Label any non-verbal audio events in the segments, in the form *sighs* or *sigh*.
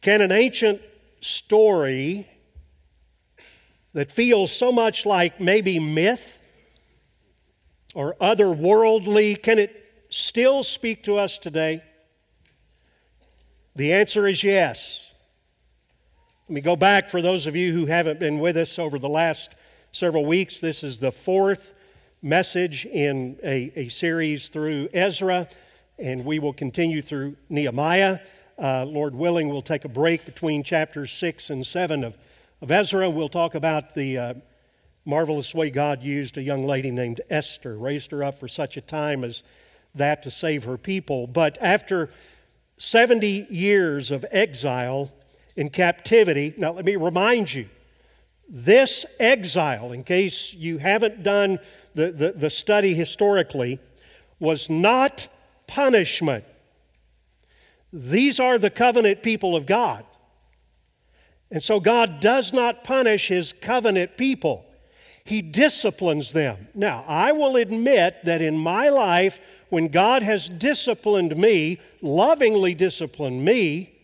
Can an ancient story that feels so much like maybe myth or otherworldly, can it still speak to us today? The answer is yes. Let me go back for those of you who haven't been with us over the last several weeks. This is the fourth message in a, a series through Ezra, and we will continue through Nehemiah. Uh, Lord willing, we'll take a break between chapters 6 and 7 of, of Ezra. We'll talk about the uh, marvelous way God used a young lady named Esther, raised her up for such a time as that to save her people. But after 70 years of exile in captivity, now let me remind you, this exile, in case you haven't done the, the, the study historically, was not punishment. These are the covenant people of God. And so God does not punish his covenant people, he disciplines them. Now, I will admit that in my life, when God has disciplined me, lovingly disciplined me,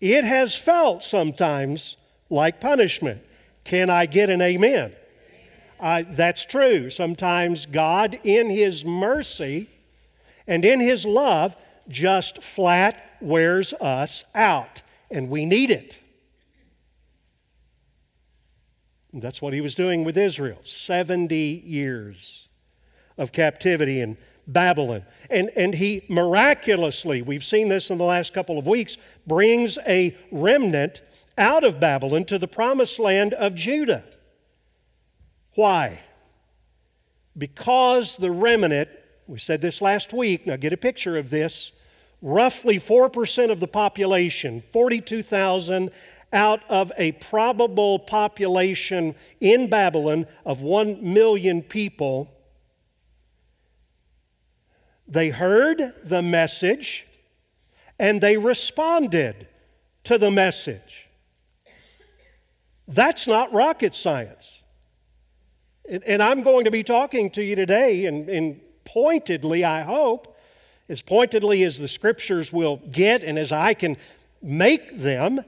it has felt sometimes like punishment. Can I get an amen? That's true. Sometimes God, in His mercy and in His love, just flat wears us out, and we need it. And that's what he was doing with Israel 70 years of captivity in Babylon. And, and he miraculously, we've seen this in the last couple of weeks, brings a remnant out of Babylon to the promised land of Judah. Why? Because the remnant, we said this last week, now get a picture of this, roughly 4% of the population, 42,000 out of a probable population in Babylon of 1 million people. They heard the message and they responded to the message. That's not rocket science. And, I'm going to be talking to you today, and, and pointedly, I hope, as pointedly as the scriptures will get and as I can make them,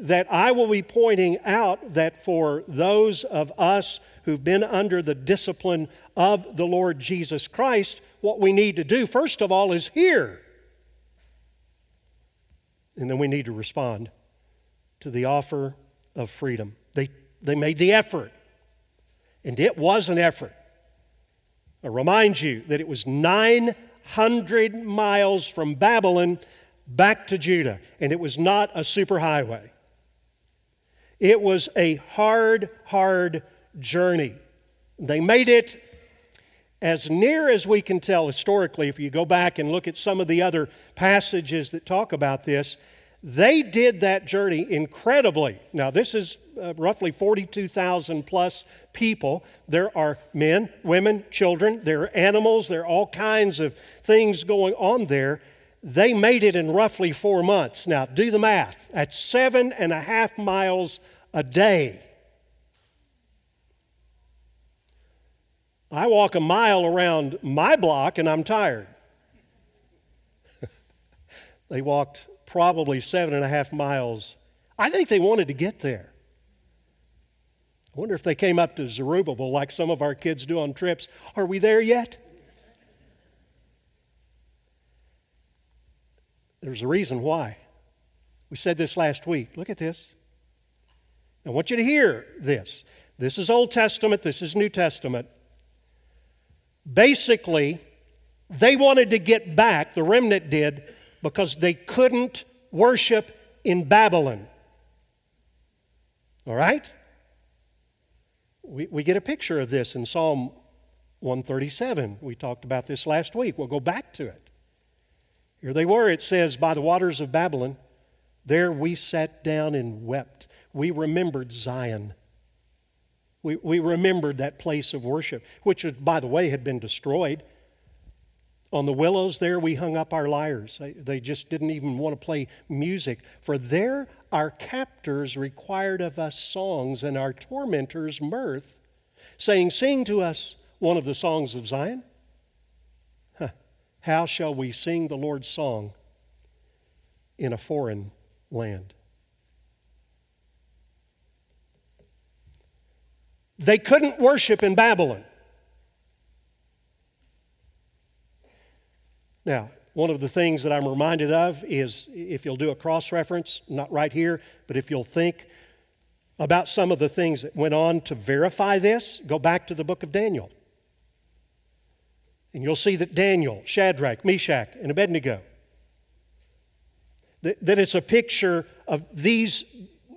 that I will be pointing out that for those of us who've been under the discipline of the Lord Jesus Christ, what we need to do, first of all, is hear. And then we need to respond to the offer of freedom. They, they made the effort, and it was an effort. I remind you that it was 900 miles from Babylon back to Judah, and it was not a superhighway. It was a hard, hard journey. They made it as near as we can tell historically, if you go back and look at some of the other passages that talk about this, they did that journey incredibly. Now, this is uh, roughly 42,000 plus people. There are men, women, children, there are animals, there are all kinds of things going on there. They made it in roughly four months. Now, do the math. At seven and a half miles a day. I walk a mile around my block and I'm tired. *laughs* they walked probably seven and a half miles. I think they wanted to get there. I wonder if they came up to Zerubbabel like some of our kids do on trips. Are we there yet? There's a reason why. We said this last week. Look at this. I want you to hear this. This is Old Testament, this is New Testament. Basically, they wanted to get back, the remnant did, because they couldn't worship in Babylon. All right? We, we get a picture of this in Psalm 137. We talked about this last week. We'll go back to it. Here they were. It says, By the waters of Babylon, there we sat down and wept. We remembered Zion. We, we remembered that place of worship, which, by the way, had been destroyed. On the willows there, we hung up our lyres. They, just didn't even want to play music. For there, our captors required of us songs and our tormentors mirth, saying, Sing to us one of the songs of Zion. Huh. How shall we sing the Lord's song in a foreign land. They couldn't worship in Babylon. Now, one of the things that I'm reminded of is if you'll do a cross reference, not right here, but if you'll think about some of the things that went on to verify this, go back to the book of Daniel. And you'll see that Daniel, Shadrach, Meshach, and Abednego, that, that it's a picture of these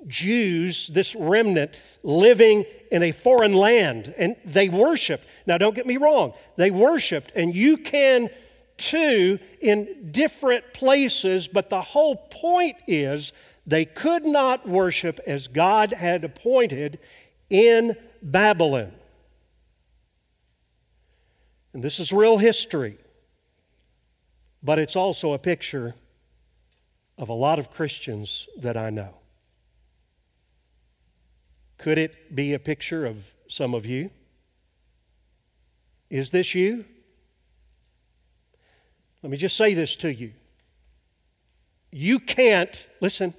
Jews, this remnant, living in a foreign land. And they worshiped. Now, don't get me wrong, they worshiped. And you can too in different places, but the whole point is they could not worship as God had appointed in Babylon. And this is real history, but it's also a picture of a lot of Christians that I know. Could it be a picture of some of you? Is this you? Let me just say this to you. You can't, listen,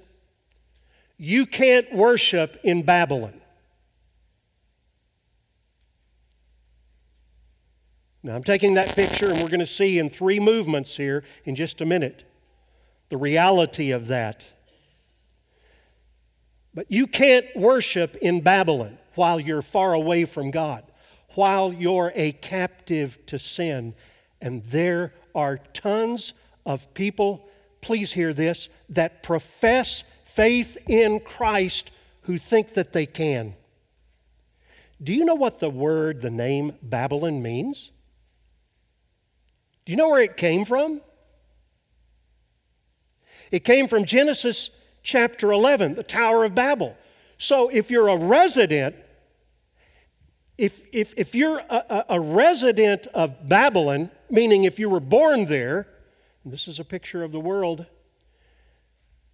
you can't worship in Babylon. Now, I'm taking that picture, and we're going to see in three movements here in just a minute the reality of that. But you can't worship in Babylon while you're far away from God, while you're a captive to sin. And there are tons of people, please hear this, that profess faith in Christ who think that they can. Do you know what the word, the name Babylon means? Do you know where it came from? It came from Genesis chapter 11, the Tower of Babel. So if you're a resident, if, if, if you're a, a, resident of Babylon, meaning if you were born there, this is a picture of the world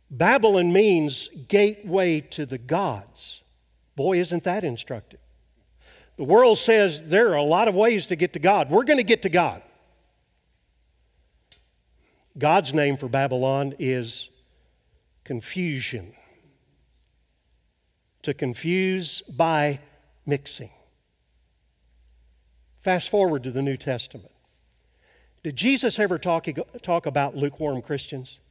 Babylon means gateway to the gods. Boy, isn't that instructive. The world says there are a lot of ways to get to God. We're going to get to God. God's name for Babylon is confusion. To confuse by mixing. Fast forward to the New Testament. Did Jesus ever talk, talk about lukewarm Christians?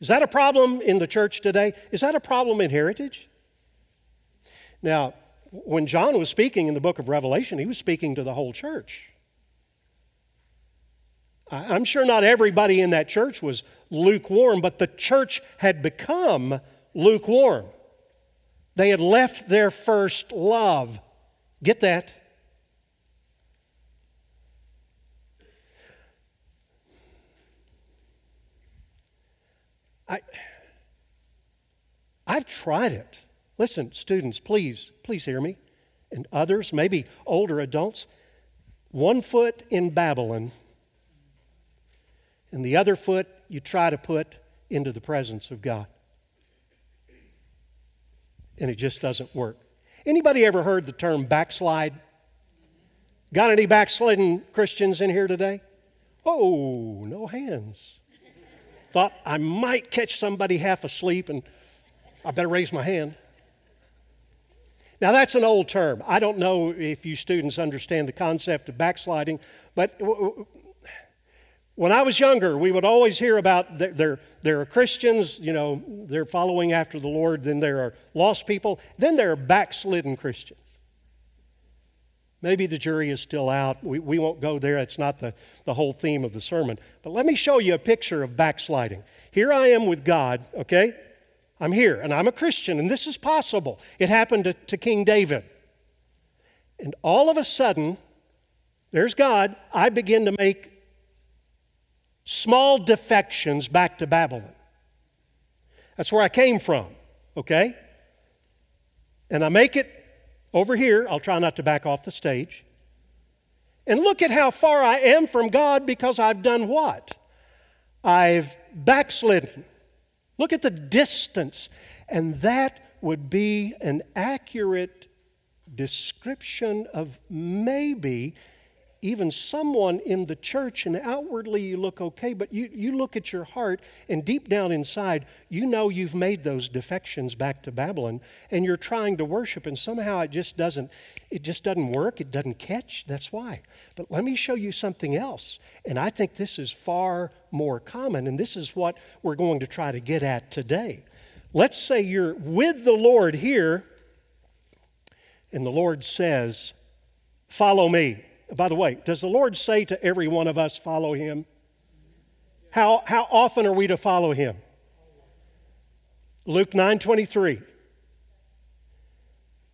Is that a problem in the church today? Is that a problem in heritage? Now, when John was speaking in the book of Revelation, he was speaking to the whole church. I'm sure not everybody in that church was lukewarm, but the church had become lukewarm. They had left their first love. Get that? I, I've tried it. Listen, students, please, please hear me. And others, maybe older adults, one foot in Babylon, and the other foot you try to put into the presence of God. And it just doesn't work. Anybody ever heard the term backslide? Got any backsliding Christians in here today? Oh, no hands thought I might catch somebody half asleep and I better raise my hand. Now, that's an old term. I don't know if you students understand the concept of backsliding, but when I was younger, we would always hear about there, there are Christians, you know, they're following after the Lord, then there are lost people, then there are backslidden Christians. Maybe the jury is still out. We, we won't go there. It's not the, the whole theme of the sermon. But let me show you a picture of backsliding. Here I am with God, okay? I'm here, and I'm a Christian, and this is possible. It happened to, to King David. And all of a sudden, there's God. I begin to make small defections back to Babylon. That's where I came from, okay? And I make it over here. I'll try not to back off the stage. And look at how far I am from God because I've done what? I've backslidden. Look at the distance. And that would be an accurate description of maybe even someone in the church and outwardly you look okay, but you, you look at your heart and deep down inside, you know you've made those defections back to Babylon and you're trying to worship and somehow it just doesn't, it just doesn't work, it doesn't catch. That's why. But let me show you something else. And I think this is far more common, and this is what we're going to try to get at today. Let's say you're with the Lord here, and the Lord says, Follow me. By the way, does the Lord say to every one of us, follow him? How, how often are we to follow him? Luke 9 23.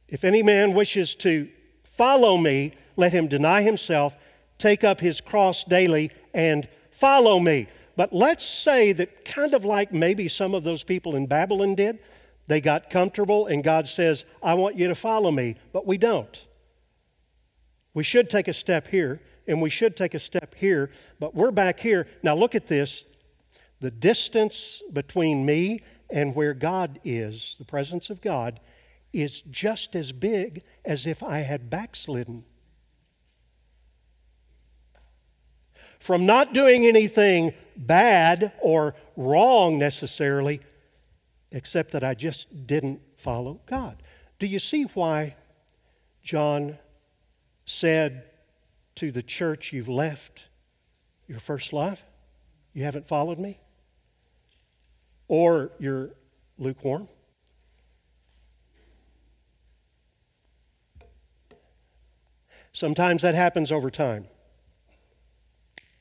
If any man wishes to follow me, let him deny himself, take up his cross daily, and follow me. But let's say that, kind of like maybe some of those people in Babylon did, they got comfortable and God says, I want you to follow me, but we don't. We should take a step here, and we should take a step here, but we're back here. Now, look at this. The distance between me and where God is, the presence of God, is just as big as if I had backslidden. From not doing anything bad or wrong necessarily, except that I just didn't follow God. Do you see why John said to the church, You've left your first love? You haven't followed me? Or you're lukewarm? Sometimes that happens over time.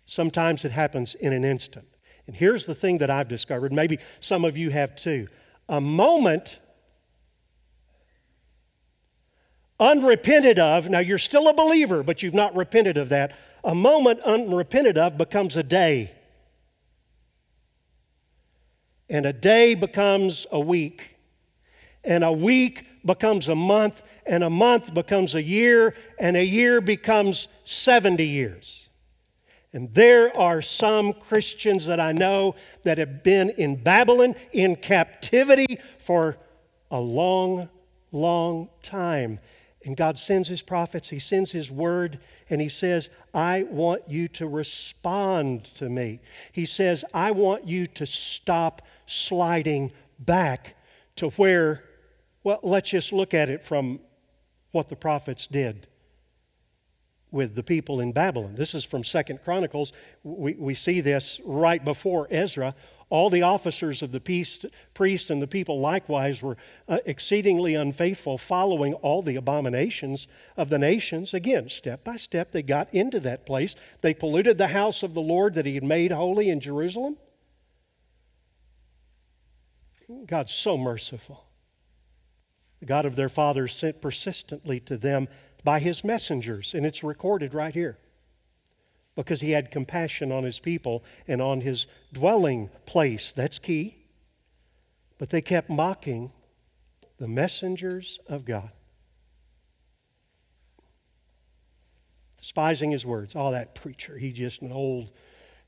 Sometimes it happens in an instant. And here's the thing that I've discovered, maybe some of you have too. A moment unrepented of, now you're still a believer, but you've not repented of that. A moment unrepented of becomes a day. And a day becomes a week. And a week becomes a month. And a month becomes a year. And a year becomes 70 years. And there are some Christians that I know that have been in Babylon in captivity for a long, long time. And God sends His prophets, He sends His word, and He says, I want you to respond to me. He says, I want you to stop sliding back to where, well, let's just look at it from what the prophets did with the people in Babylon. This is from Second Chronicles. We, we see this right before Ezra. All the officers of the priest, and the people likewise were uh, exceedingly unfaithful, following all the abominations of the nations. Again, step by step, they got into that place. They polluted the house of the Lord that He had made holy in Jerusalem. God's so merciful. The God of their fathers sent persistently to them by His messengers, and it's recorded right here because he had compassion on his people and on his dwelling place. That's key. But they kept mocking the messengers of God, despising his words. Oh, that preacher, he's just an old,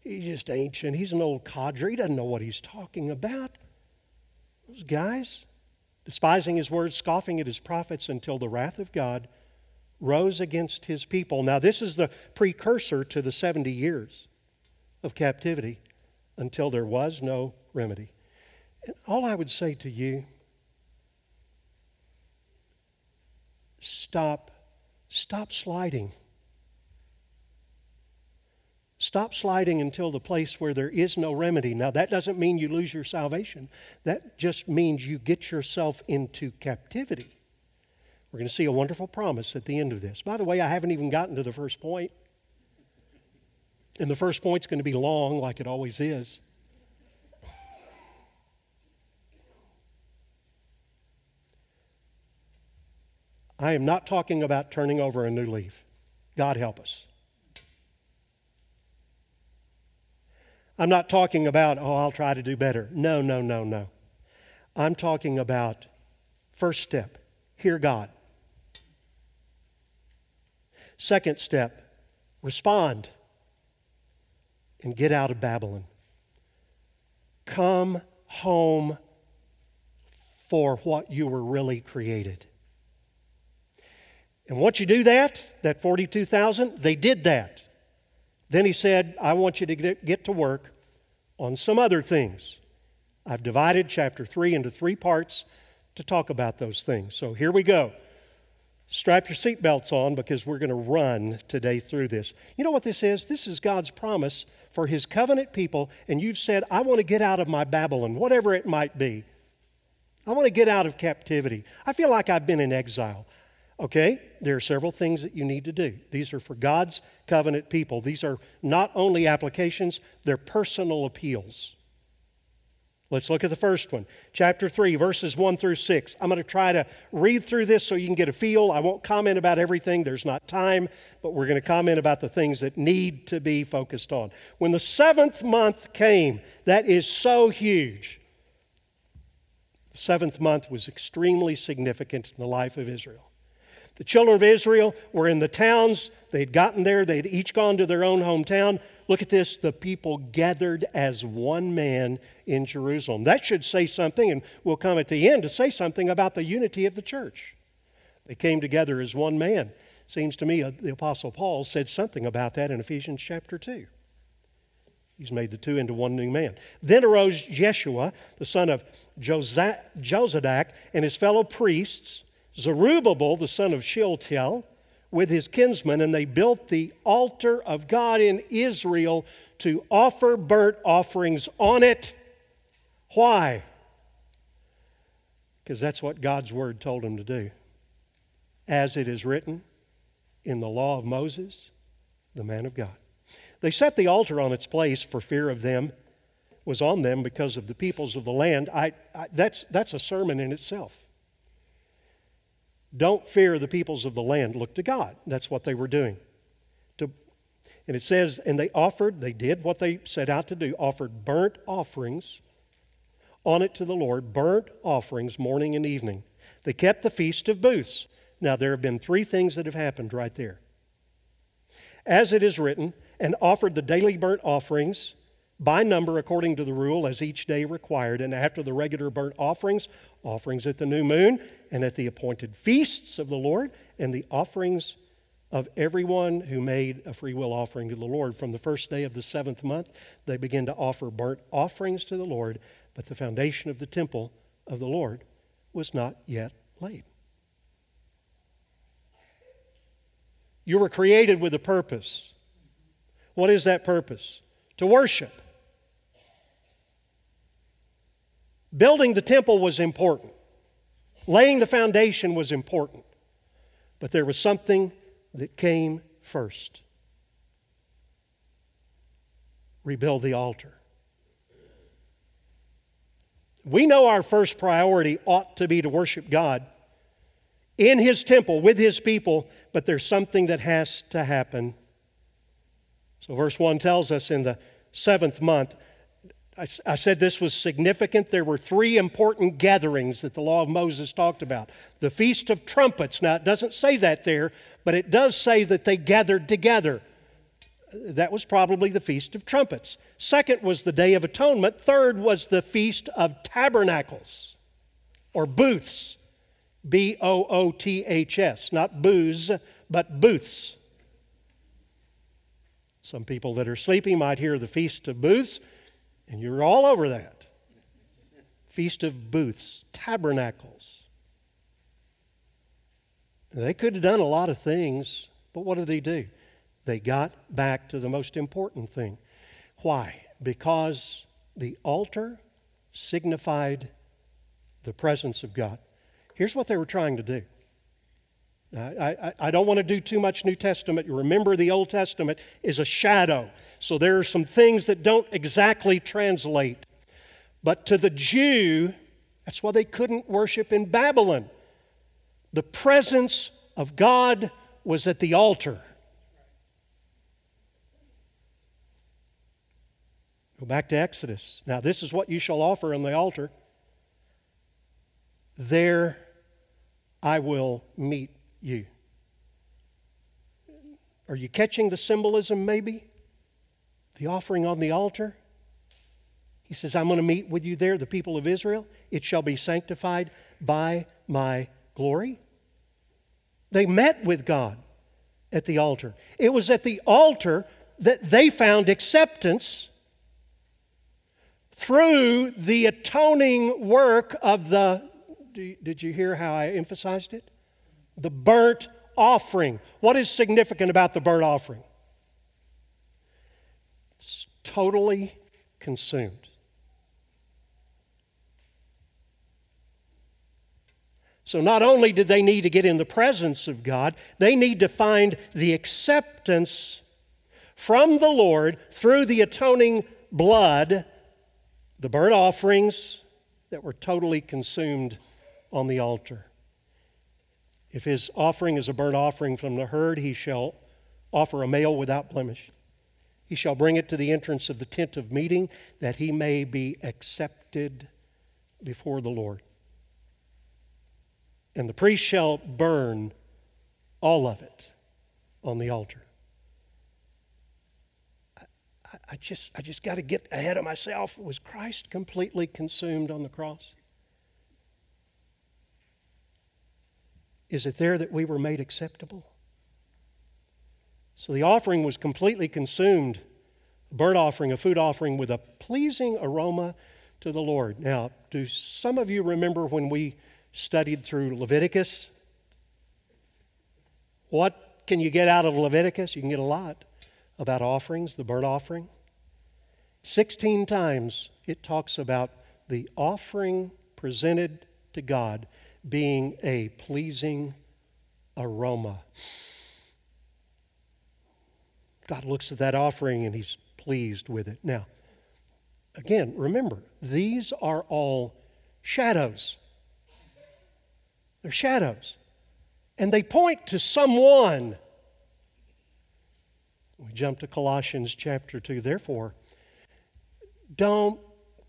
he's just ancient. He's an old codger. He doesn't know what he's talking about. Those guys, despising his words, scoffing at his prophets until the wrath of God rose against his people. Now, this is the precursor to the 70 years of captivity until there was no remedy. And all I would say to you stop, stop sliding. Stop sliding until the place where there is no remedy. Now, that doesn't mean you lose your salvation. That just means you get yourself into captivity. We're going to see a wonderful promise at the end of this. By the way, I haven't even gotten to the first point. And the first point's going to be long, like it always is. I am not talking about turning over a new leaf. God help us. I'm not talking about, oh, I'll try to do better. No, no, no, no. I'm talking about first step, hear God. Second step respond and get out of Babylon. Come home for what you were really created. And once you do that, that 42,000, they did that. Then he said, I want you to get to work on some other things. I've divided chapter 3 into three parts to talk about those things. So here we go. Strap your seatbelts on because we're going to run today through this. You know what this is? This is God's promise for His covenant people, and you've said, I want to get out of my Babylon, whatever it might be. I want to get out of captivity. I feel like I've been in exile. Okay, there are several things that you need to do. These are for God's covenant people. These are not only applications, they're personal appeals. Let's look at the first one. Chapter 3, verses 1 through 6. I'm going to try to read through this so you can get a feel. I won't comment about everything, there's not time, but we're going to comment about the things that need to be focused on. When the seventh month came, that is so huge. The seventh month was extremely significant in the life of Israel. The children of Israel were in the towns. They'd gotten there, they'd each gone to their own hometown. Look at this the people gathered as one man in Jerusalem. That should say something, and we'll come at the end to say something about the unity of the church. They came together as one man. Seems to me uh, the Apostle Paul said something about that in Ephesians chapter 2. He's made the two into one new man. Then arose Jeshua, the son of Jozadak, and his fellow priests Zerubbabel, the son of Shealtiel, with his kinsmen, and they built the altar of God in Israel to offer burnt offerings on it. Why? Because that's what God's word told them to do. As it is written in the law of Moses, the man of God. They set the altar on its place for fear of them was on them because of the peoples of the land. I, I, that's, that's a sermon in itself. Don't fear the peoples of the land. Look to God. That's what they were doing. To, and it says, and they offered, they did what they set out to do, offered burnt offerings on it to the Lord, burnt offerings morning and evening. They kept the Feast of Booths. Now, there have been three things that have happened right there. As it is written, and offered the daily burnt offerings by number according to the rule as each day required, and after the regular burnt offerings, offerings at the new moon, and at the appointed feasts of the Lord, and the offerings of everyone who made a free will offering to the Lord. From the first day of the seventh month, they begin to offer burnt offerings to the Lord, but the foundation of the temple of the Lord was not yet laid. You were created with a purpose. What is that purpose? To worship. Building the temple was important, laying the foundation was important, but there was something that came first rebuild the altar. We know our first priority ought to be to worship God in His temple with His people, but there's something that has to happen. So, verse 1 tells us in the seventh month, I, I said this was significant. There were three important gatherings that the law of Moses talked about. The Feast of Trumpets. Now, it doesn't say that there, but it does say that they gathered together. That was probably the Feast of Trumpets. Second was the Day of Atonement. Third was the Feast of Tabernacles or booths. B O O T H S. Not booze, but booths. Some people that are sleeping might hear the Feast of Booths. And you're all over that. Feast of Booths, tabernacles. They could have done a lot of things, but what did they do? They got back to the most important thing. Why? Because the altar signified the presence of God. Here's what they were trying to do I, I, I, don't want to do too much New Testament. Remember the Old Testament is a shadow. So there are some things that don't exactly translate. But to the Jew, that's why they couldn't worship in Babylon. The presence of God was at the altar. Go back to Exodus. Now, this is what you shall offer on the altar. There I will meet you. Are you catching the symbolism, maybe? The offering on the altar? He says, I'm going to meet with you there, the people of Israel. It shall be sanctified by my glory. They met with God at the altar. It was at the altar that they found acceptance through the atoning work of the. Did you hear how I emphasized it? The burnt offering. What is significant about the burnt offering? Totally consumed. So, not only did they need to get in the presence of God, they need to find the acceptance from the Lord through the atoning blood, the burnt offerings that were totally consumed on the altar. If his offering is a burnt offering from the herd, he shall offer a male without blemish. He shall bring it to the entrance of the tent of meeting, that he may be accepted before the Lord. And the priest shall burn all of it on the altar. I, I just, I just got to get ahead of myself. Was Christ completely consumed on the cross? Is it there that we were made acceptable? So the offering was completely consumed, a burnt offering, a food offering with a pleasing aroma to the Lord. Now, do some of you remember when we studied through Leviticus. What can you get out of Leviticus? You can get a lot about offerings, the burnt offering. 16 times it talks about the offering presented to God being a pleasing aroma. God looks at that offering and he's pleased with it. Now, again, remember, these are all shadows. They're shadows. And they point to someone. We jump to Colossians chapter 2. Therefore, don't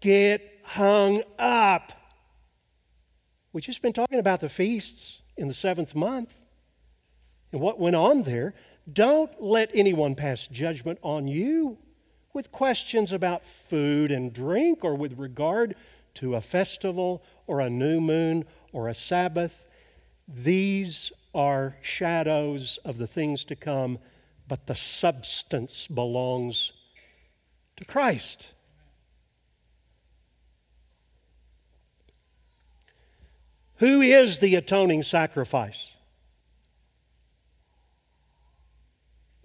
get hung up. We've just been talking about the feasts in the seventh month and what went on there. Don't let anyone pass judgment on you with questions about food and drink or with regard to a festival or a new moon or a Sabbath these are shadows of the things to come, but the substance belongs to Christ. Who is the atoning sacrifice?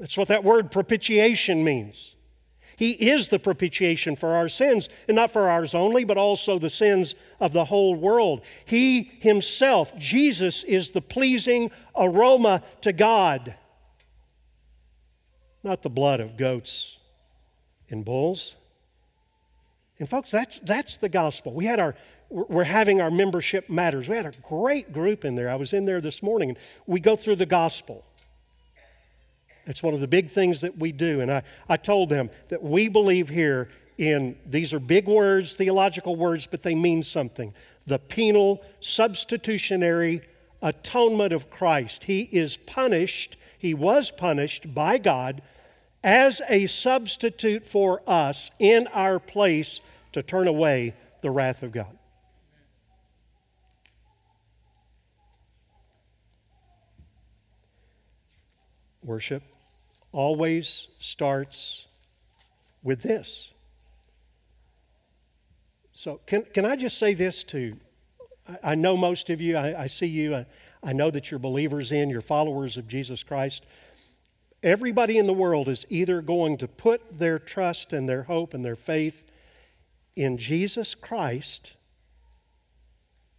That's what that word propitiation means. He is the propitiation for our sins, and not for ours only, but also the sins of the whole world. He himself, Jesus, is the pleasing aroma to God, not the blood of goats and bulls. And folks, that's, that's the gospel. We had our, we're having our membership matters. We had a great group in there. I was in there this morning, and we go through the gospel. It's one of the big things that we do. And I, I told them that we believe here in these are big words, theological words, but they mean something. The penal, substitutionary atonement of Christ. He is punished, he was punished by God as a substitute for us in our place to turn away the wrath of God. Worship always starts with this. So, can, can I just say this to I, I know most of you, I, I see you, I, I know that you're believers in, you're followers of Jesus Christ. Everybody in the world is either going to put their trust and their hope and their faith in Jesus Christ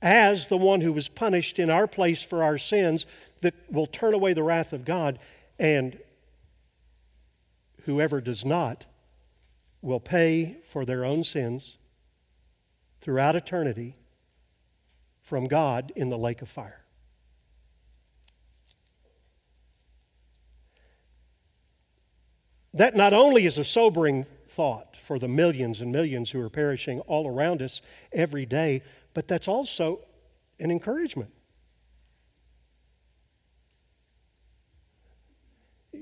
as the one who was punished in our place for our sins that will turn away the wrath of God and Whoever does not will pay for their own sins throughout eternity from God in the lake of fire. That not only is a sobering thought for the millions and millions who are perishing all around us every day, but that's also an encouragement.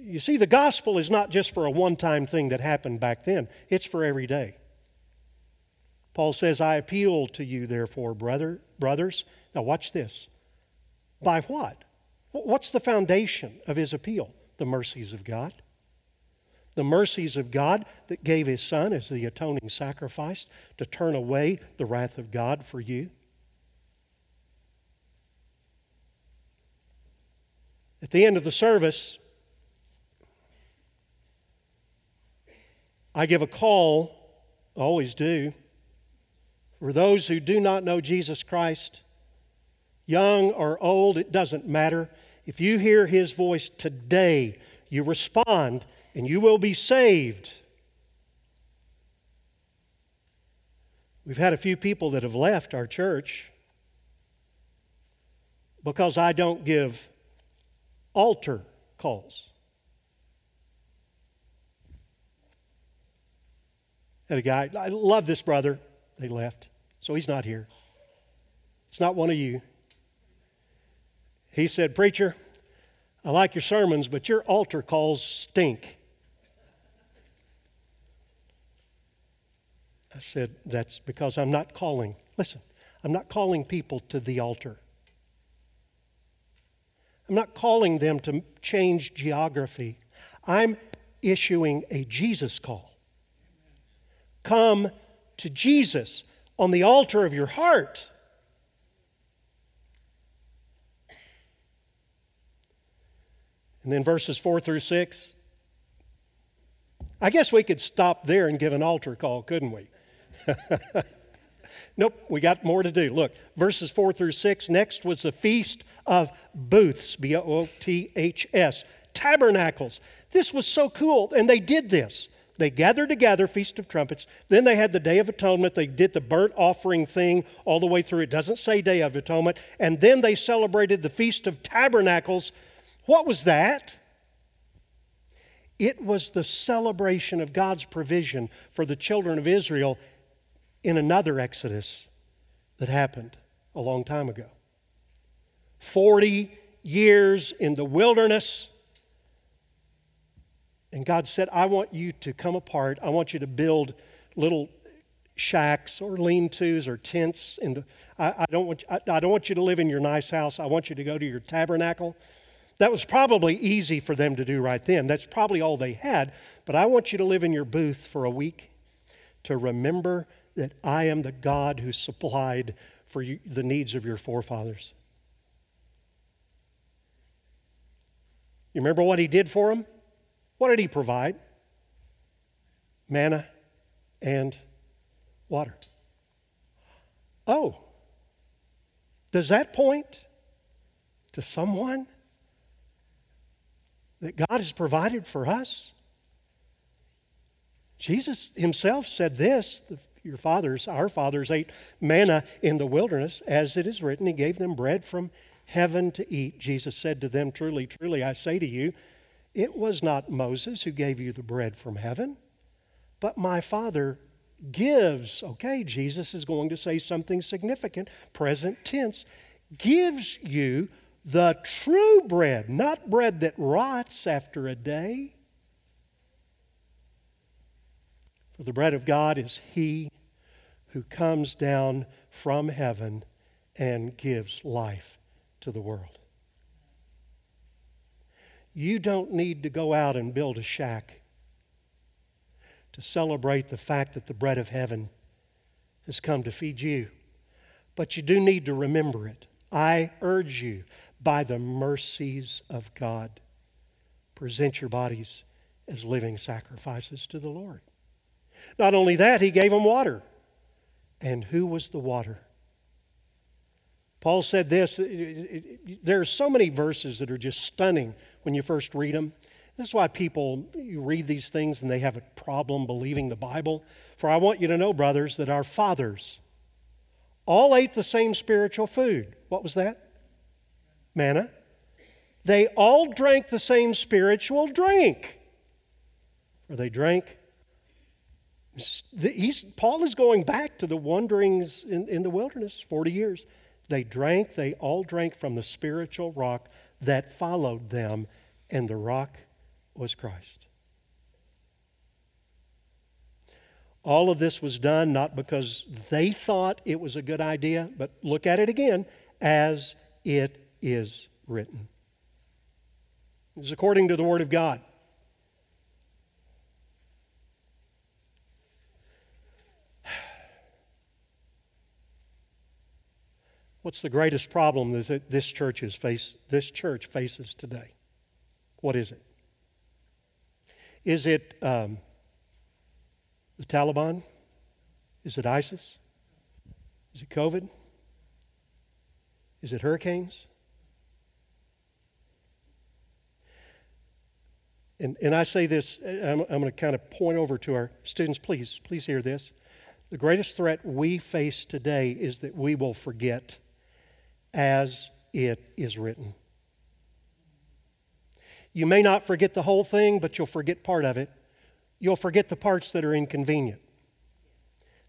You see, the gospel is not just for a one time thing that happened back then, it's for every day. Paul says, I appeal to you, therefore, brother, brothers. Now, watch this. By what? What's the foundation of his appeal? The mercies of God. The mercies of God that gave his son as the atoning sacrifice to turn away the wrath of God for you. At the end of the service, I give a call, always do, for those who do not know Jesus Christ, young or old, it doesn't matter. If you hear his voice today, you respond and you will be saved. We've had a few people that have left our church because I don't give altar calls. Had a guy, I love this brother. They left, so he's not here. It's not one of you. He said, Preacher, I like your sermons, but your altar calls stink. I said, That's because I'm not calling. Listen, I'm not calling people to the altar. I'm not calling them to change geography. I'm issuing a Jesus call. Come to Jesus on the altar of your heart. And then verses 4 through 6. I guess we could stop there and give an altar call, couldn't we? *laughs* nope, we got more to do. Look, verses 4 through 6. Next was the Feast of Booths, B O T H S, tabernacles. This was so cool, and they did this. They gathered together, Feast of Trumpets. Then they had the Day of Atonement. They did the burnt offering thing all the way through. It doesn't say Day of Atonement. And then they celebrated the Feast of Tabernacles. What was that? It was the celebration of God's provision for the children of Israel in another Exodus that happened a long time ago. 40 years in the wilderness. And God said, I want you to come apart. I want you to build little shacks or lean tos or tents. In the, I, I, don't want, I, I don't want you to live in your nice house. I want you to go to your tabernacle. That was probably easy for them to do right then. That's probably all they had. But I want you to live in your booth for a week to remember that I am the God who supplied for you, the needs of your forefathers. You remember what he did for them? What did he provide? Manna and water. Oh, does that point to someone that God has provided for us? Jesus himself said this your fathers, our fathers, ate manna in the wilderness, as it is written, He gave them bread from heaven to eat. Jesus said to them, Truly, truly, I say to you, it was not Moses who gave you the bread from heaven, but my Father gives. Okay, Jesus is going to say something significant, present tense, gives you the true bread, not bread that rots after a day. For the bread of God is He who comes down from heaven and gives life to the world. You don't need to go out and build a shack to celebrate the fact that the bread of heaven has come to feed you. But you do need to remember it. I urge you, by the mercies of God, present your bodies as living sacrifices to the Lord. Not only that, he gave them water. And who was the water? Paul said this there are so many verses that are just stunning when you first read them. This is why people you read these things and they have a problem believing the Bible. For I want you to know, brothers, that our fathers all ate the same spiritual food. What was that? Manna. They all drank the same spiritual drink. For they drank. He's, Paul is going back to the wanderings in, in the wilderness, 40 years. They drank, they all drank from the spiritual rock that followed them, and the rock was Christ. All of this was done not because they thought it was a good idea, but look at it again as it is written. Is according to the Word of God. What's the greatest problem that this church, is face, this church faces today? What is it? Is it um, the Taliban? Is it ISIS? Is it COVID? Is it hurricanes? And, and I say this, I'm, I'm going to kind of point over to our students. Please, please hear this. The greatest threat we face today is that we will forget as it is written. You may not forget the whole thing, but you'll forget part of it. You'll forget the parts that are inconvenient.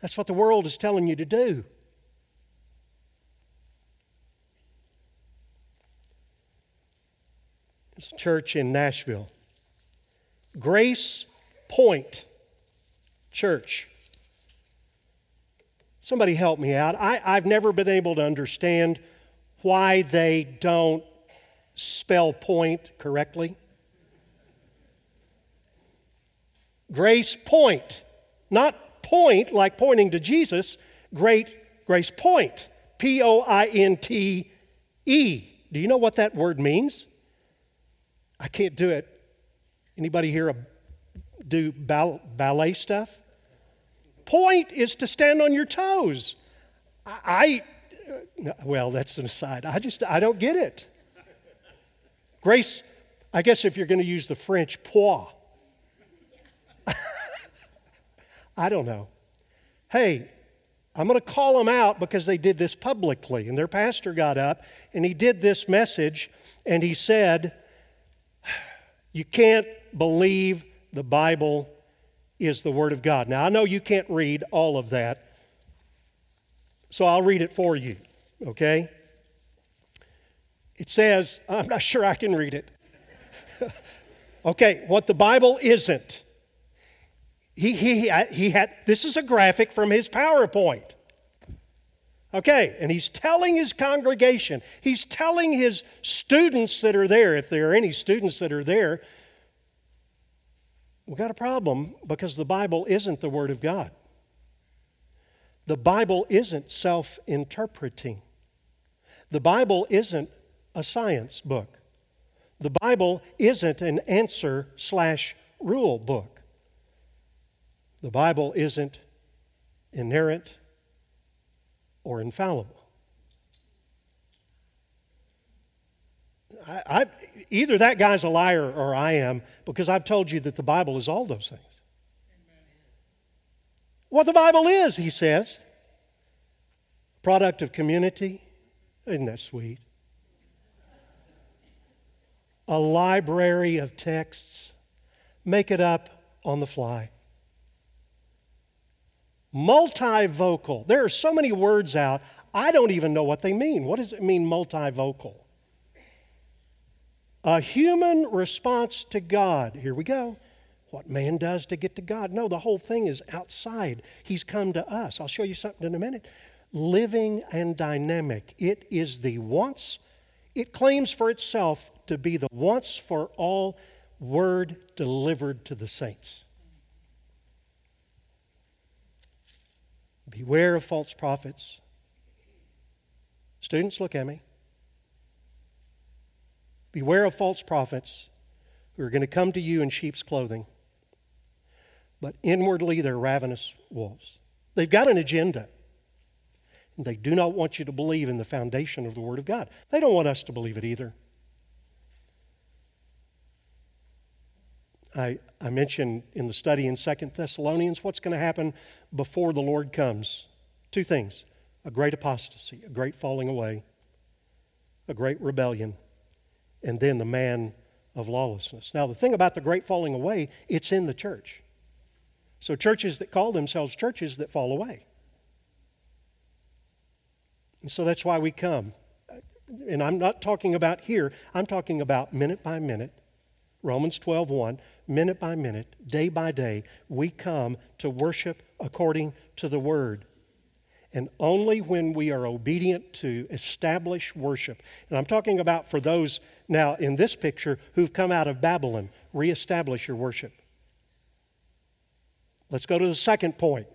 That's what the world is telling you to do. It's a church in Nashville. Grace Point Church. Somebody help me out. I, I've never been able to understand why they don't spell point correctly. Grace Point, not point like pointing to Jesus, great Grace Point, P O I N T E. Do you know what that word means? I can't do it. Anybody here do ballet stuff? Point is to stand on your toes. I, well, that's an aside. I just, I don't get it. Grace, I guess if you're going to use the French, pois. *laughs* I don't know. Hey, I'm going to call them out because they did this publicly. And their pastor got up and he did this message and he said, *sighs* You can't believe the Bible is the Word of God. Now, I know you can't read all of that, so I'll read it for you okay? It says, *laughs* I'm not sure I can read it. *laughs* okay, what the Bible isn't. He, he, he had, this is a graphic from his PowerPoint. Okay, and he's telling his congregation, he's telling his students that are there, if there are any students that are there, we've got a problem because the Bible isn't the Word of God. The Bible isn't self interpreting. The Bible isn't a science book. The Bible isn't an answer slash rule book. The Bible isn't inerrant or infallible. I, I, either that guy's a liar or I am because I've told you that the Bible is all those things. What the Bible is, he says, product of community, isn't that sweet? A library of texts. Make it up on the fly. Multivocal. There are so many words out, I don't even know what they mean. What does it mean, multivocal? A human response to God. Here we go. What man does to get to God. No, the whole thing is outside. He's come to us. I'll show you something in a minute living and dynamic. It is the once, it claims for itself to be the once for all word delivered to the saints. Beware of false prophets. Students, look at me. Beware of false prophets who are going to come to you in sheep's clothing, but inwardly they're ravenous wolves. They've got an agenda. They do not want you to believe in the foundation of the Word of God. They don't want us to believe it either. I, I mentioned in the study in Second Thessalonians what's going to happen before the Lord comes. Two things a great apostasy, a great falling away, a great rebellion, and then the man of lawlessness. Now, the thing about the great falling away, it's in the church. So, churches that call themselves churches that fall away. And so that's why we come. And I'm not talking about here, I'm talking about minute by minute. Romans 12, 1, minute by minute, day by day, we come to worship according to the Word. and only when we are obedient to establish worship. And I'm talking about for those now in this picture who've come out of Babylon, reestablish your worship. Let's go to the second point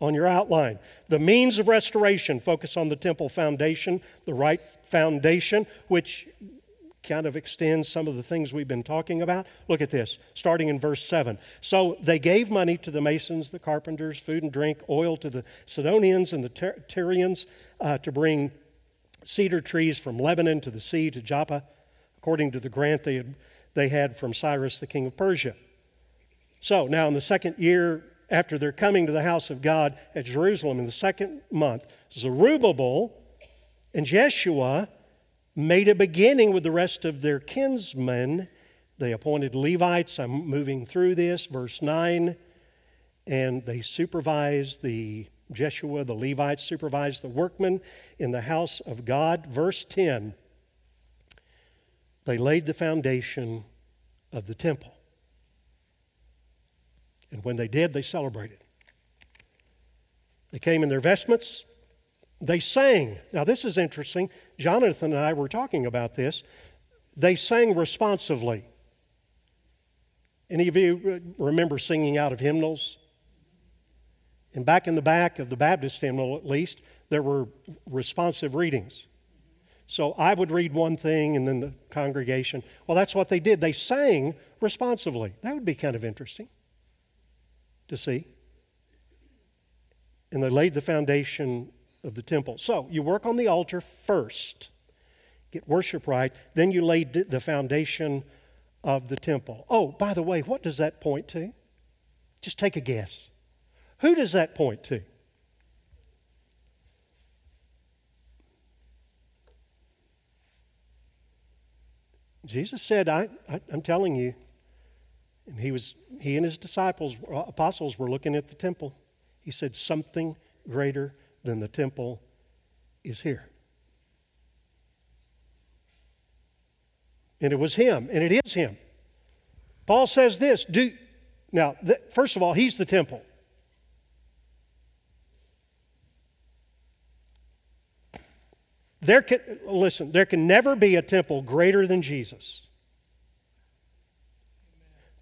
on your outline. The means of restoration focus on the temple foundation, the right foundation, which kind of extends some of the things we've been talking about. Look at this, starting in verse 7. So they gave money to the masons, the carpenters, food and drink, oil to the Sidonians and the Tyrians uh, to bring cedar trees from Lebanon to the sea to Joppa, according to the grant they had, they had from Cyrus, the king of Persia. So now, in the second year after their coming to the house of God at Jerusalem, in the second month, Zerubbabel and Jeshua made a beginning with the rest of their kinsmen. They appointed Levites. I'm moving through this, verse 9. And they supervised the Jeshua, the Levites, supervised the workmen in the house of God. Verse 10 they laid the foundation of the temple. And when they did, they celebrated. They came in their vestments, they sang. Now, this is interesting. Jonathan and I were talking about this. They sang responsively. Any of you remember singing out of hymnals? And back in the back of the Baptist hymnal, at least, there were responsive readings. So I would read one thing and then the congregation. Well, that's what they did. They sang responsively. That would be kind of interesting to see. And they laid the foundation of the temple. So you work on the altar first, get worship right, then you lay the foundation of the temple. Oh, by the way, what does that point to? Just take a guess. Who does that point to? Jesus said, I, I, am telling you, and he was he and his disciples, uh, apostles, were looking at the temple. He said, Something greater than the temple is here. And it was him, and it is him. Paul says this do now, th- first of all, he's the temple. There can, listen, there can never be a temple greater than Jesus.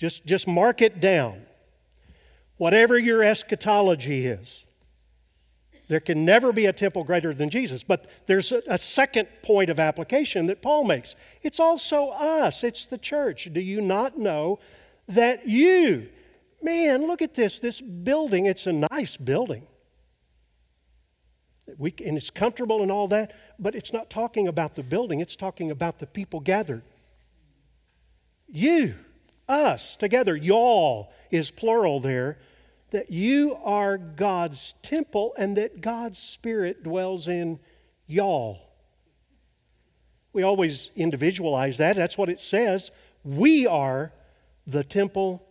Just, just mark it down. Whatever your eschatology is, there can never be a temple greater than Jesus. But there's a, a, second point of application that Paul makes. It's also us, it's the church. Do you not know that you, man, look at this, this building, it's a nice building. We, and it's comfortable and all that, but it's not talking about the building, it's talking about the people gathered. You, us, together, y'all is plural there, that you are God's temple and that God's Spirit dwells in y'all. We always individualize that. That's what it says. We are the temple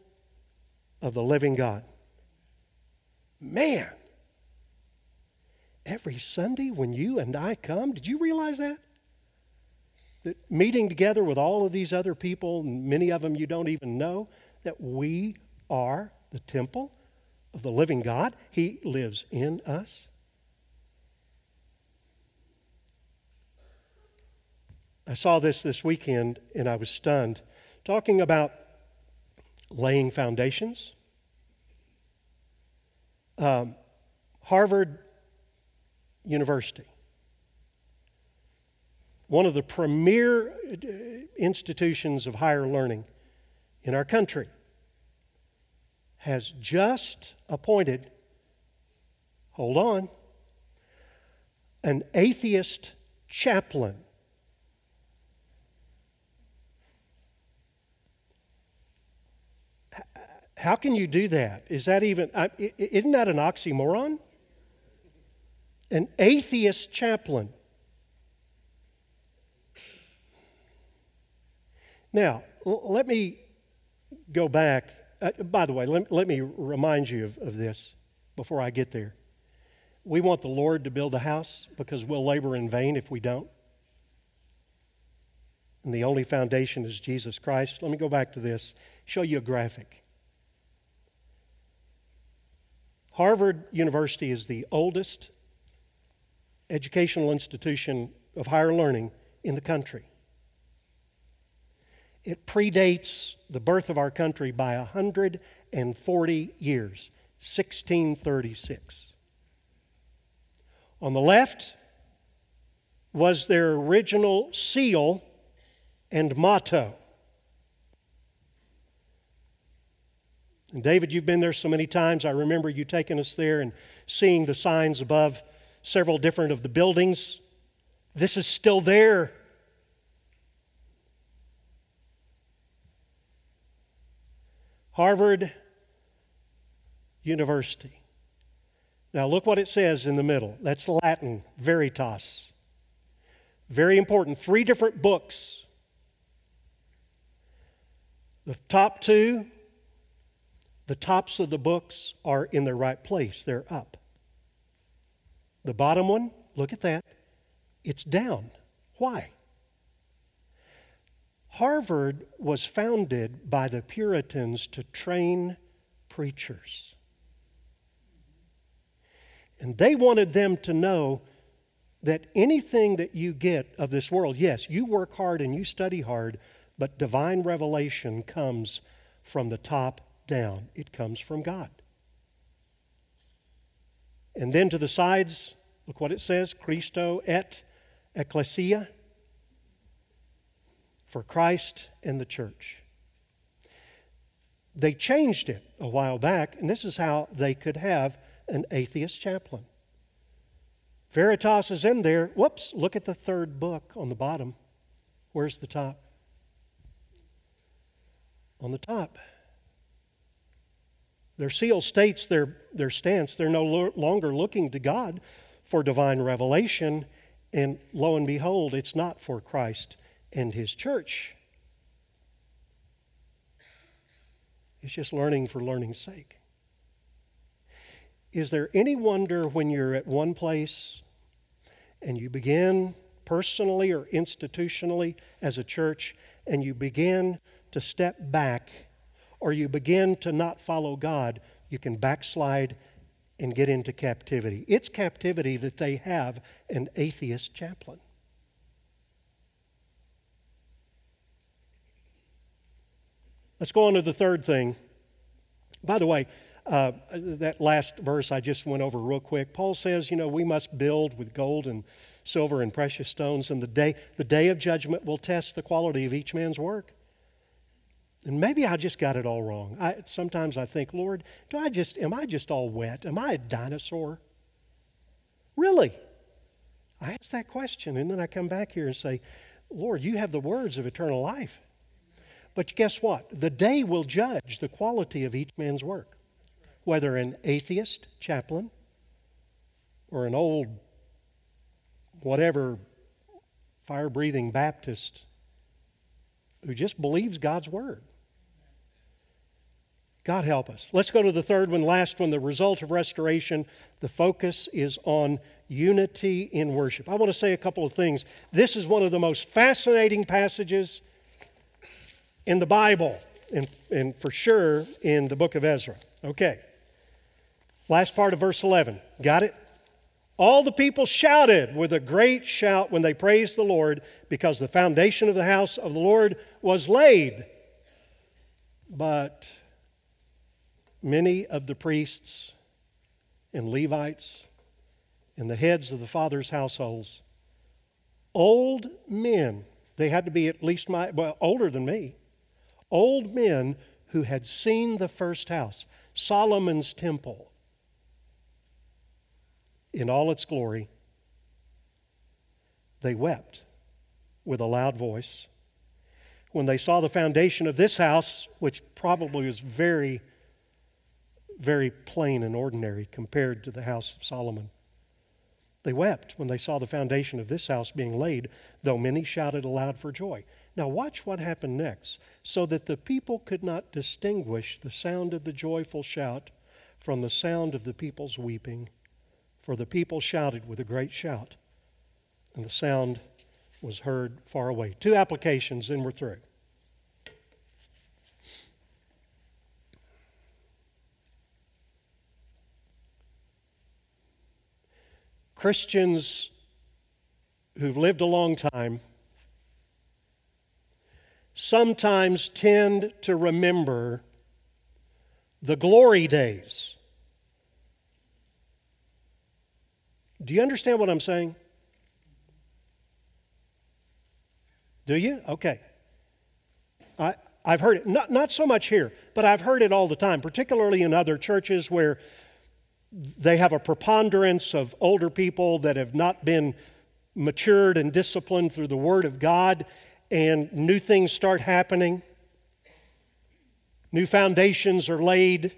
of the living God. Man, every Sunday when you and I come, did you realize that? That meeting together with all of these other people, many of them you don't even know, that we are the temple of the living God. He lives in us. I saw this this weekend and I was stunned. Talking about laying foundations. Um, Harvard University, one of the premier uh, institutions of higher learning in our country, has just appointed, hold on, an atheist chaplain. How can you do that? Is that even, isn't that an oxymoron? an atheist chaplain. Now, let me go back. Uh, by the way, let, let me remind you of, of this before I get there. We want the Lord to build a house because we'll labor in vain if we don't. And the only foundation is Jesus Christ. Let me go back to this, show you a graphic. Harvard University is the oldest educational institution of higher learning in the country. It predates the birth of our country by 140 years, 1636. On the left was their original seal and motto. And David, you've been there so many times. I remember you taking us there and seeing the signs above several different of the buildings. This is still there. Harvard University. Now, look what it says in the middle. That's Latin, veritas. Very important. Three different books. The top two, the tops of the books are in their right place, they're up. The bottom one, look at that, it's down. Why? Harvard was founded by the Puritans to train preachers. And they wanted them to know that anything that you get of this world, yes, you work hard and you study hard, but divine revelation comes from the top down. It comes from God. And then to the sides, look what it says Christo et Ecclesia for Christ and the church. They changed it a while back, and this is how they could have an atheist chaplain. Veritas is in there. Whoops, look at the third book on the bottom. Where's the top? On the top. Their seal states their, their stance. They're no lo- longer looking to God for divine revelation, and lo and behold, it's not for Christ and His church. It's just learning for learning's sake. Is there any wonder when you're at one place and you begin personally or institutionally as a church and you begin to step back or you begin to not follow God, you can backslide and get into captivity. It's captivity that they have an atheist chaplain. Let's go on to the third thing. By the way, uh, that last verse I just went over real quick. Paul says, you know, we must build with gold and silver and precious stones, and the day, the day of judgment will test the quality of each man's work. And maybe I just got it all wrong. I, sometimes I think, Lord, do I just am I just all wet? Am I a dinosaur? Really? I ask that question, and then I come back here and say, Lord, you have the words of eternal life. But guess what? The day will judge the quality of each man's work whether an atheist chaplain or an old, whatever, fire breathing Baptist who just believes God's word. God help us. Let's go to the third one, last one the result of restoration. The focus is on unity in worship. I want to say a couple of things. This is one of the most fascinating passages in the Bible, and, and for sure in the book of Ezra. Okay. Last part of verse 11. Got it? All the people shouted with a great shout when they praised the Lord because the foundation of the house of the Lord was laid. But many of the priests and Levites and the heads of the fathers' households, old men, they had to be at least my, well, older than me, old men who had seen the first house, Solomon's temple, in all its glory, they wept with a loud voice when they saw the foundation of this house, which probably was very, very plain and ordinary compared to the house of Solomon. They wept when they saw the foundation of this house being laid, though many shouted aloud for joy. Now, watch what happened next. So that the people could not distinguish the sound of the joyful shout from the sound of the people's weeping. For the people shouted with a great shout, and the sound was heard far away. Two applications, and we're through. Christians who've lived a long time sometimes tend to remember the glory days. Do you understand what I'm saying? Do you? Okay. I, I've heard it, not, not so much here, but I've heard it all the time, particularly in other churches where they have a preponderance of older people that have not been matured and disciplined through the Word of God, and new things start happening. New foundations are laid.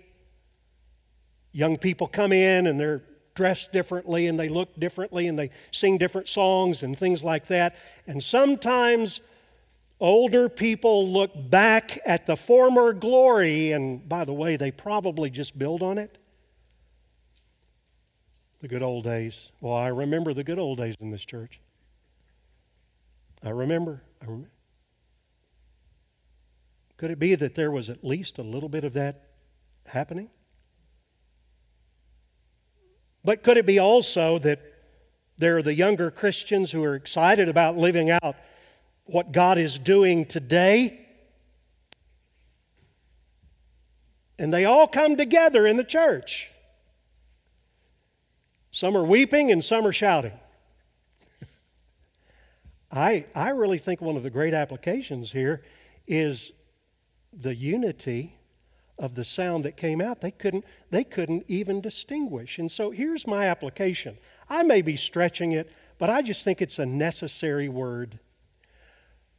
Young people come in and they're dressed differently and they look differently and they sing different songs and things like that. And sometimes older people look back at the former glory, and by the way, they probably just build on it. The good old days. Well, I remember the good old days in this church. I remember. Could it be that there was at least a little bit of that happening? But could it be also that there are the younger Christians who are excited about living out what God is doing today? And they all come together in the church. Some are weeping and some are shouting. I, I really think one of the great applications here is the unity of the sound that came out. They couldn't, they couldn't even distinguish. And so here's my application. I may be stretching it, but I just think it's a necessary word.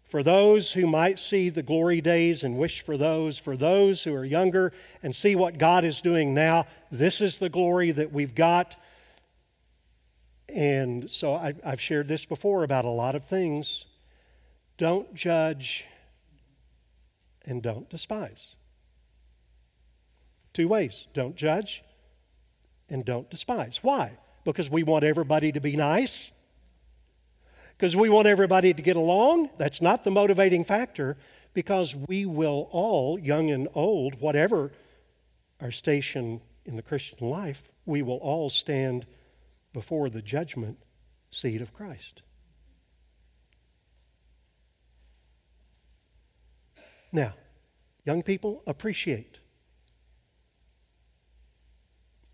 For those who might see the glory days and wish for those, for those who are younger and see what God is doing now, this is the glory that we've got. And so I, have shared this before about a lot of things. Don't judge and don't despise. Two ways don't judge and don't despise. Why? Because we want everybody to be nice. Because we want everybody to get along. That's not the motivating factor, because we will all, young and old, whatever our station in the Christian life, we will all stand before the judgment seat of Christ. Now, young people, appreciate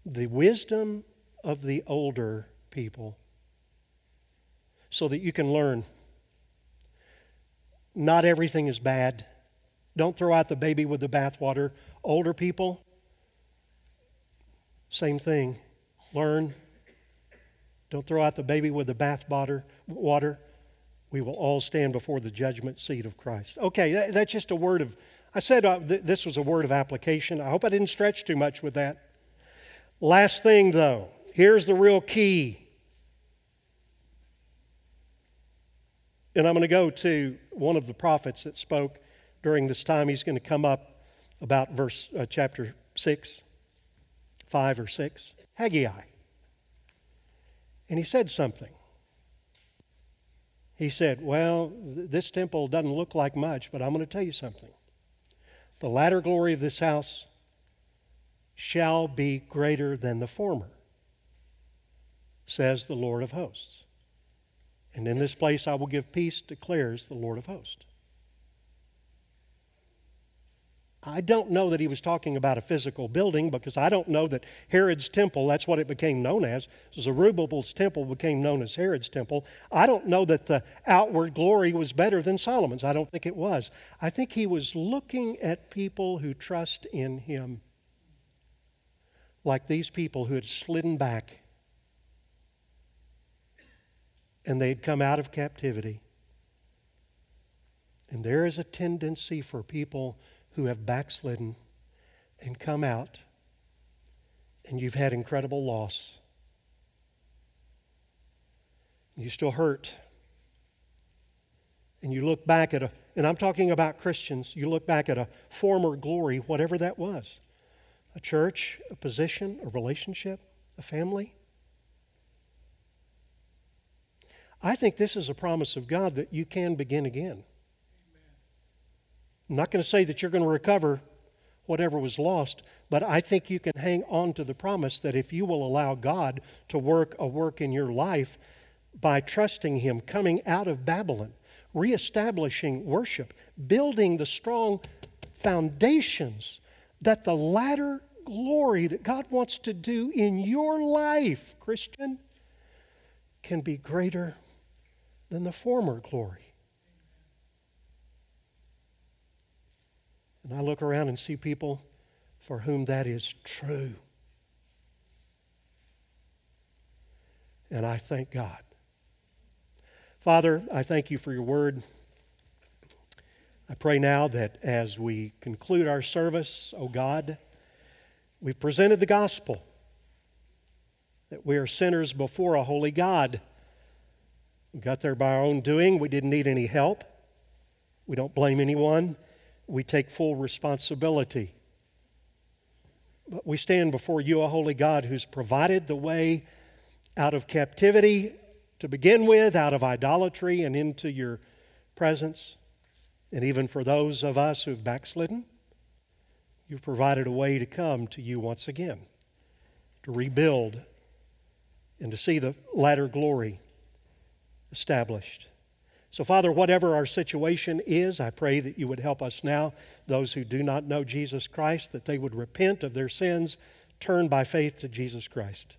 the wisdom of the older people so that you can learn. Not everything is bad. Don't throw out the baby with the bathwater. Older people, same thing. Learn, don't throw out the baby with the bath water. We will all stand before the judgment seat of Christ. Okay, that, that's just a word of, I said uh, th- this was a word of application. I hope I didn't stretch too much with that. Last thing, though, here's the real key. And I'm going to go to one of the prophets that spoke during this time. He's going to come up about verse uh, chapter 6, 5 or 6. Haggai. And he said something. He said, Well, this temple doesn't look like much, but I'm going to tell you something. The latter glory of this house shall be greater than the former, says the Lord of hosts. And in this place I will give peace, declares the Lord of hosts. I don't know that he was talking about a physical building because I don't know that Herod's temple, that's what it became known as. Zerubbabel's temple became known as Herod's temple. I don't know that the outward glory was better than Solomon's. I don't think it was. I think he was looking at people who trust in him, like these people who had slidden back and they had come out of captivity. And there is a tendency for people who have backslidden and come out, and you've had incredible loss. You still hurt. And you look back at a, and I'm talking about Christians, you look back at a former glory, whatever that was a church, a position, a relationship, a family. I think this is a promise of God that you can begin again. I'm not going to say that you're going to recover whatever was lost. But I think you can hang on to the promise that if you will allow God to work a work in your life by trusting Him, coming out of Babylon, reestablishing worship, building the strong foundations, that the latter glory that God wants to do in your life, Christian, can be greater than the former glory. And I look around and see people for whom that is true. And I thank God. Father, I thank you for your word. I pray now that as we conclude our service, O oh God, we've presented the gospel that we are sinners before a holy God. We got there by our own doing. We didn't need any help. We don't blame anyone. We take full responsibility. But we stand before you, a holy God, who's provided the way out of captivity to begin with, out of idolatry, and into your presence. And even for those of us who've backslidden, you've provided a way to come to you once again, to rebuild and to see the latter glory established. So, Father, whatever our situation is, I pray that you would help us now, those who do not know Jesus Christ, that they would repent of their sins, turn by faith to Jesus Christ.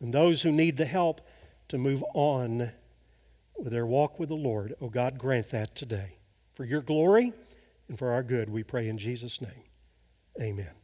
And those who need the help to move on with their walk with the Lord, oh God, grant that today. For your glory and for our good, we pray in Jesus' name. Amen.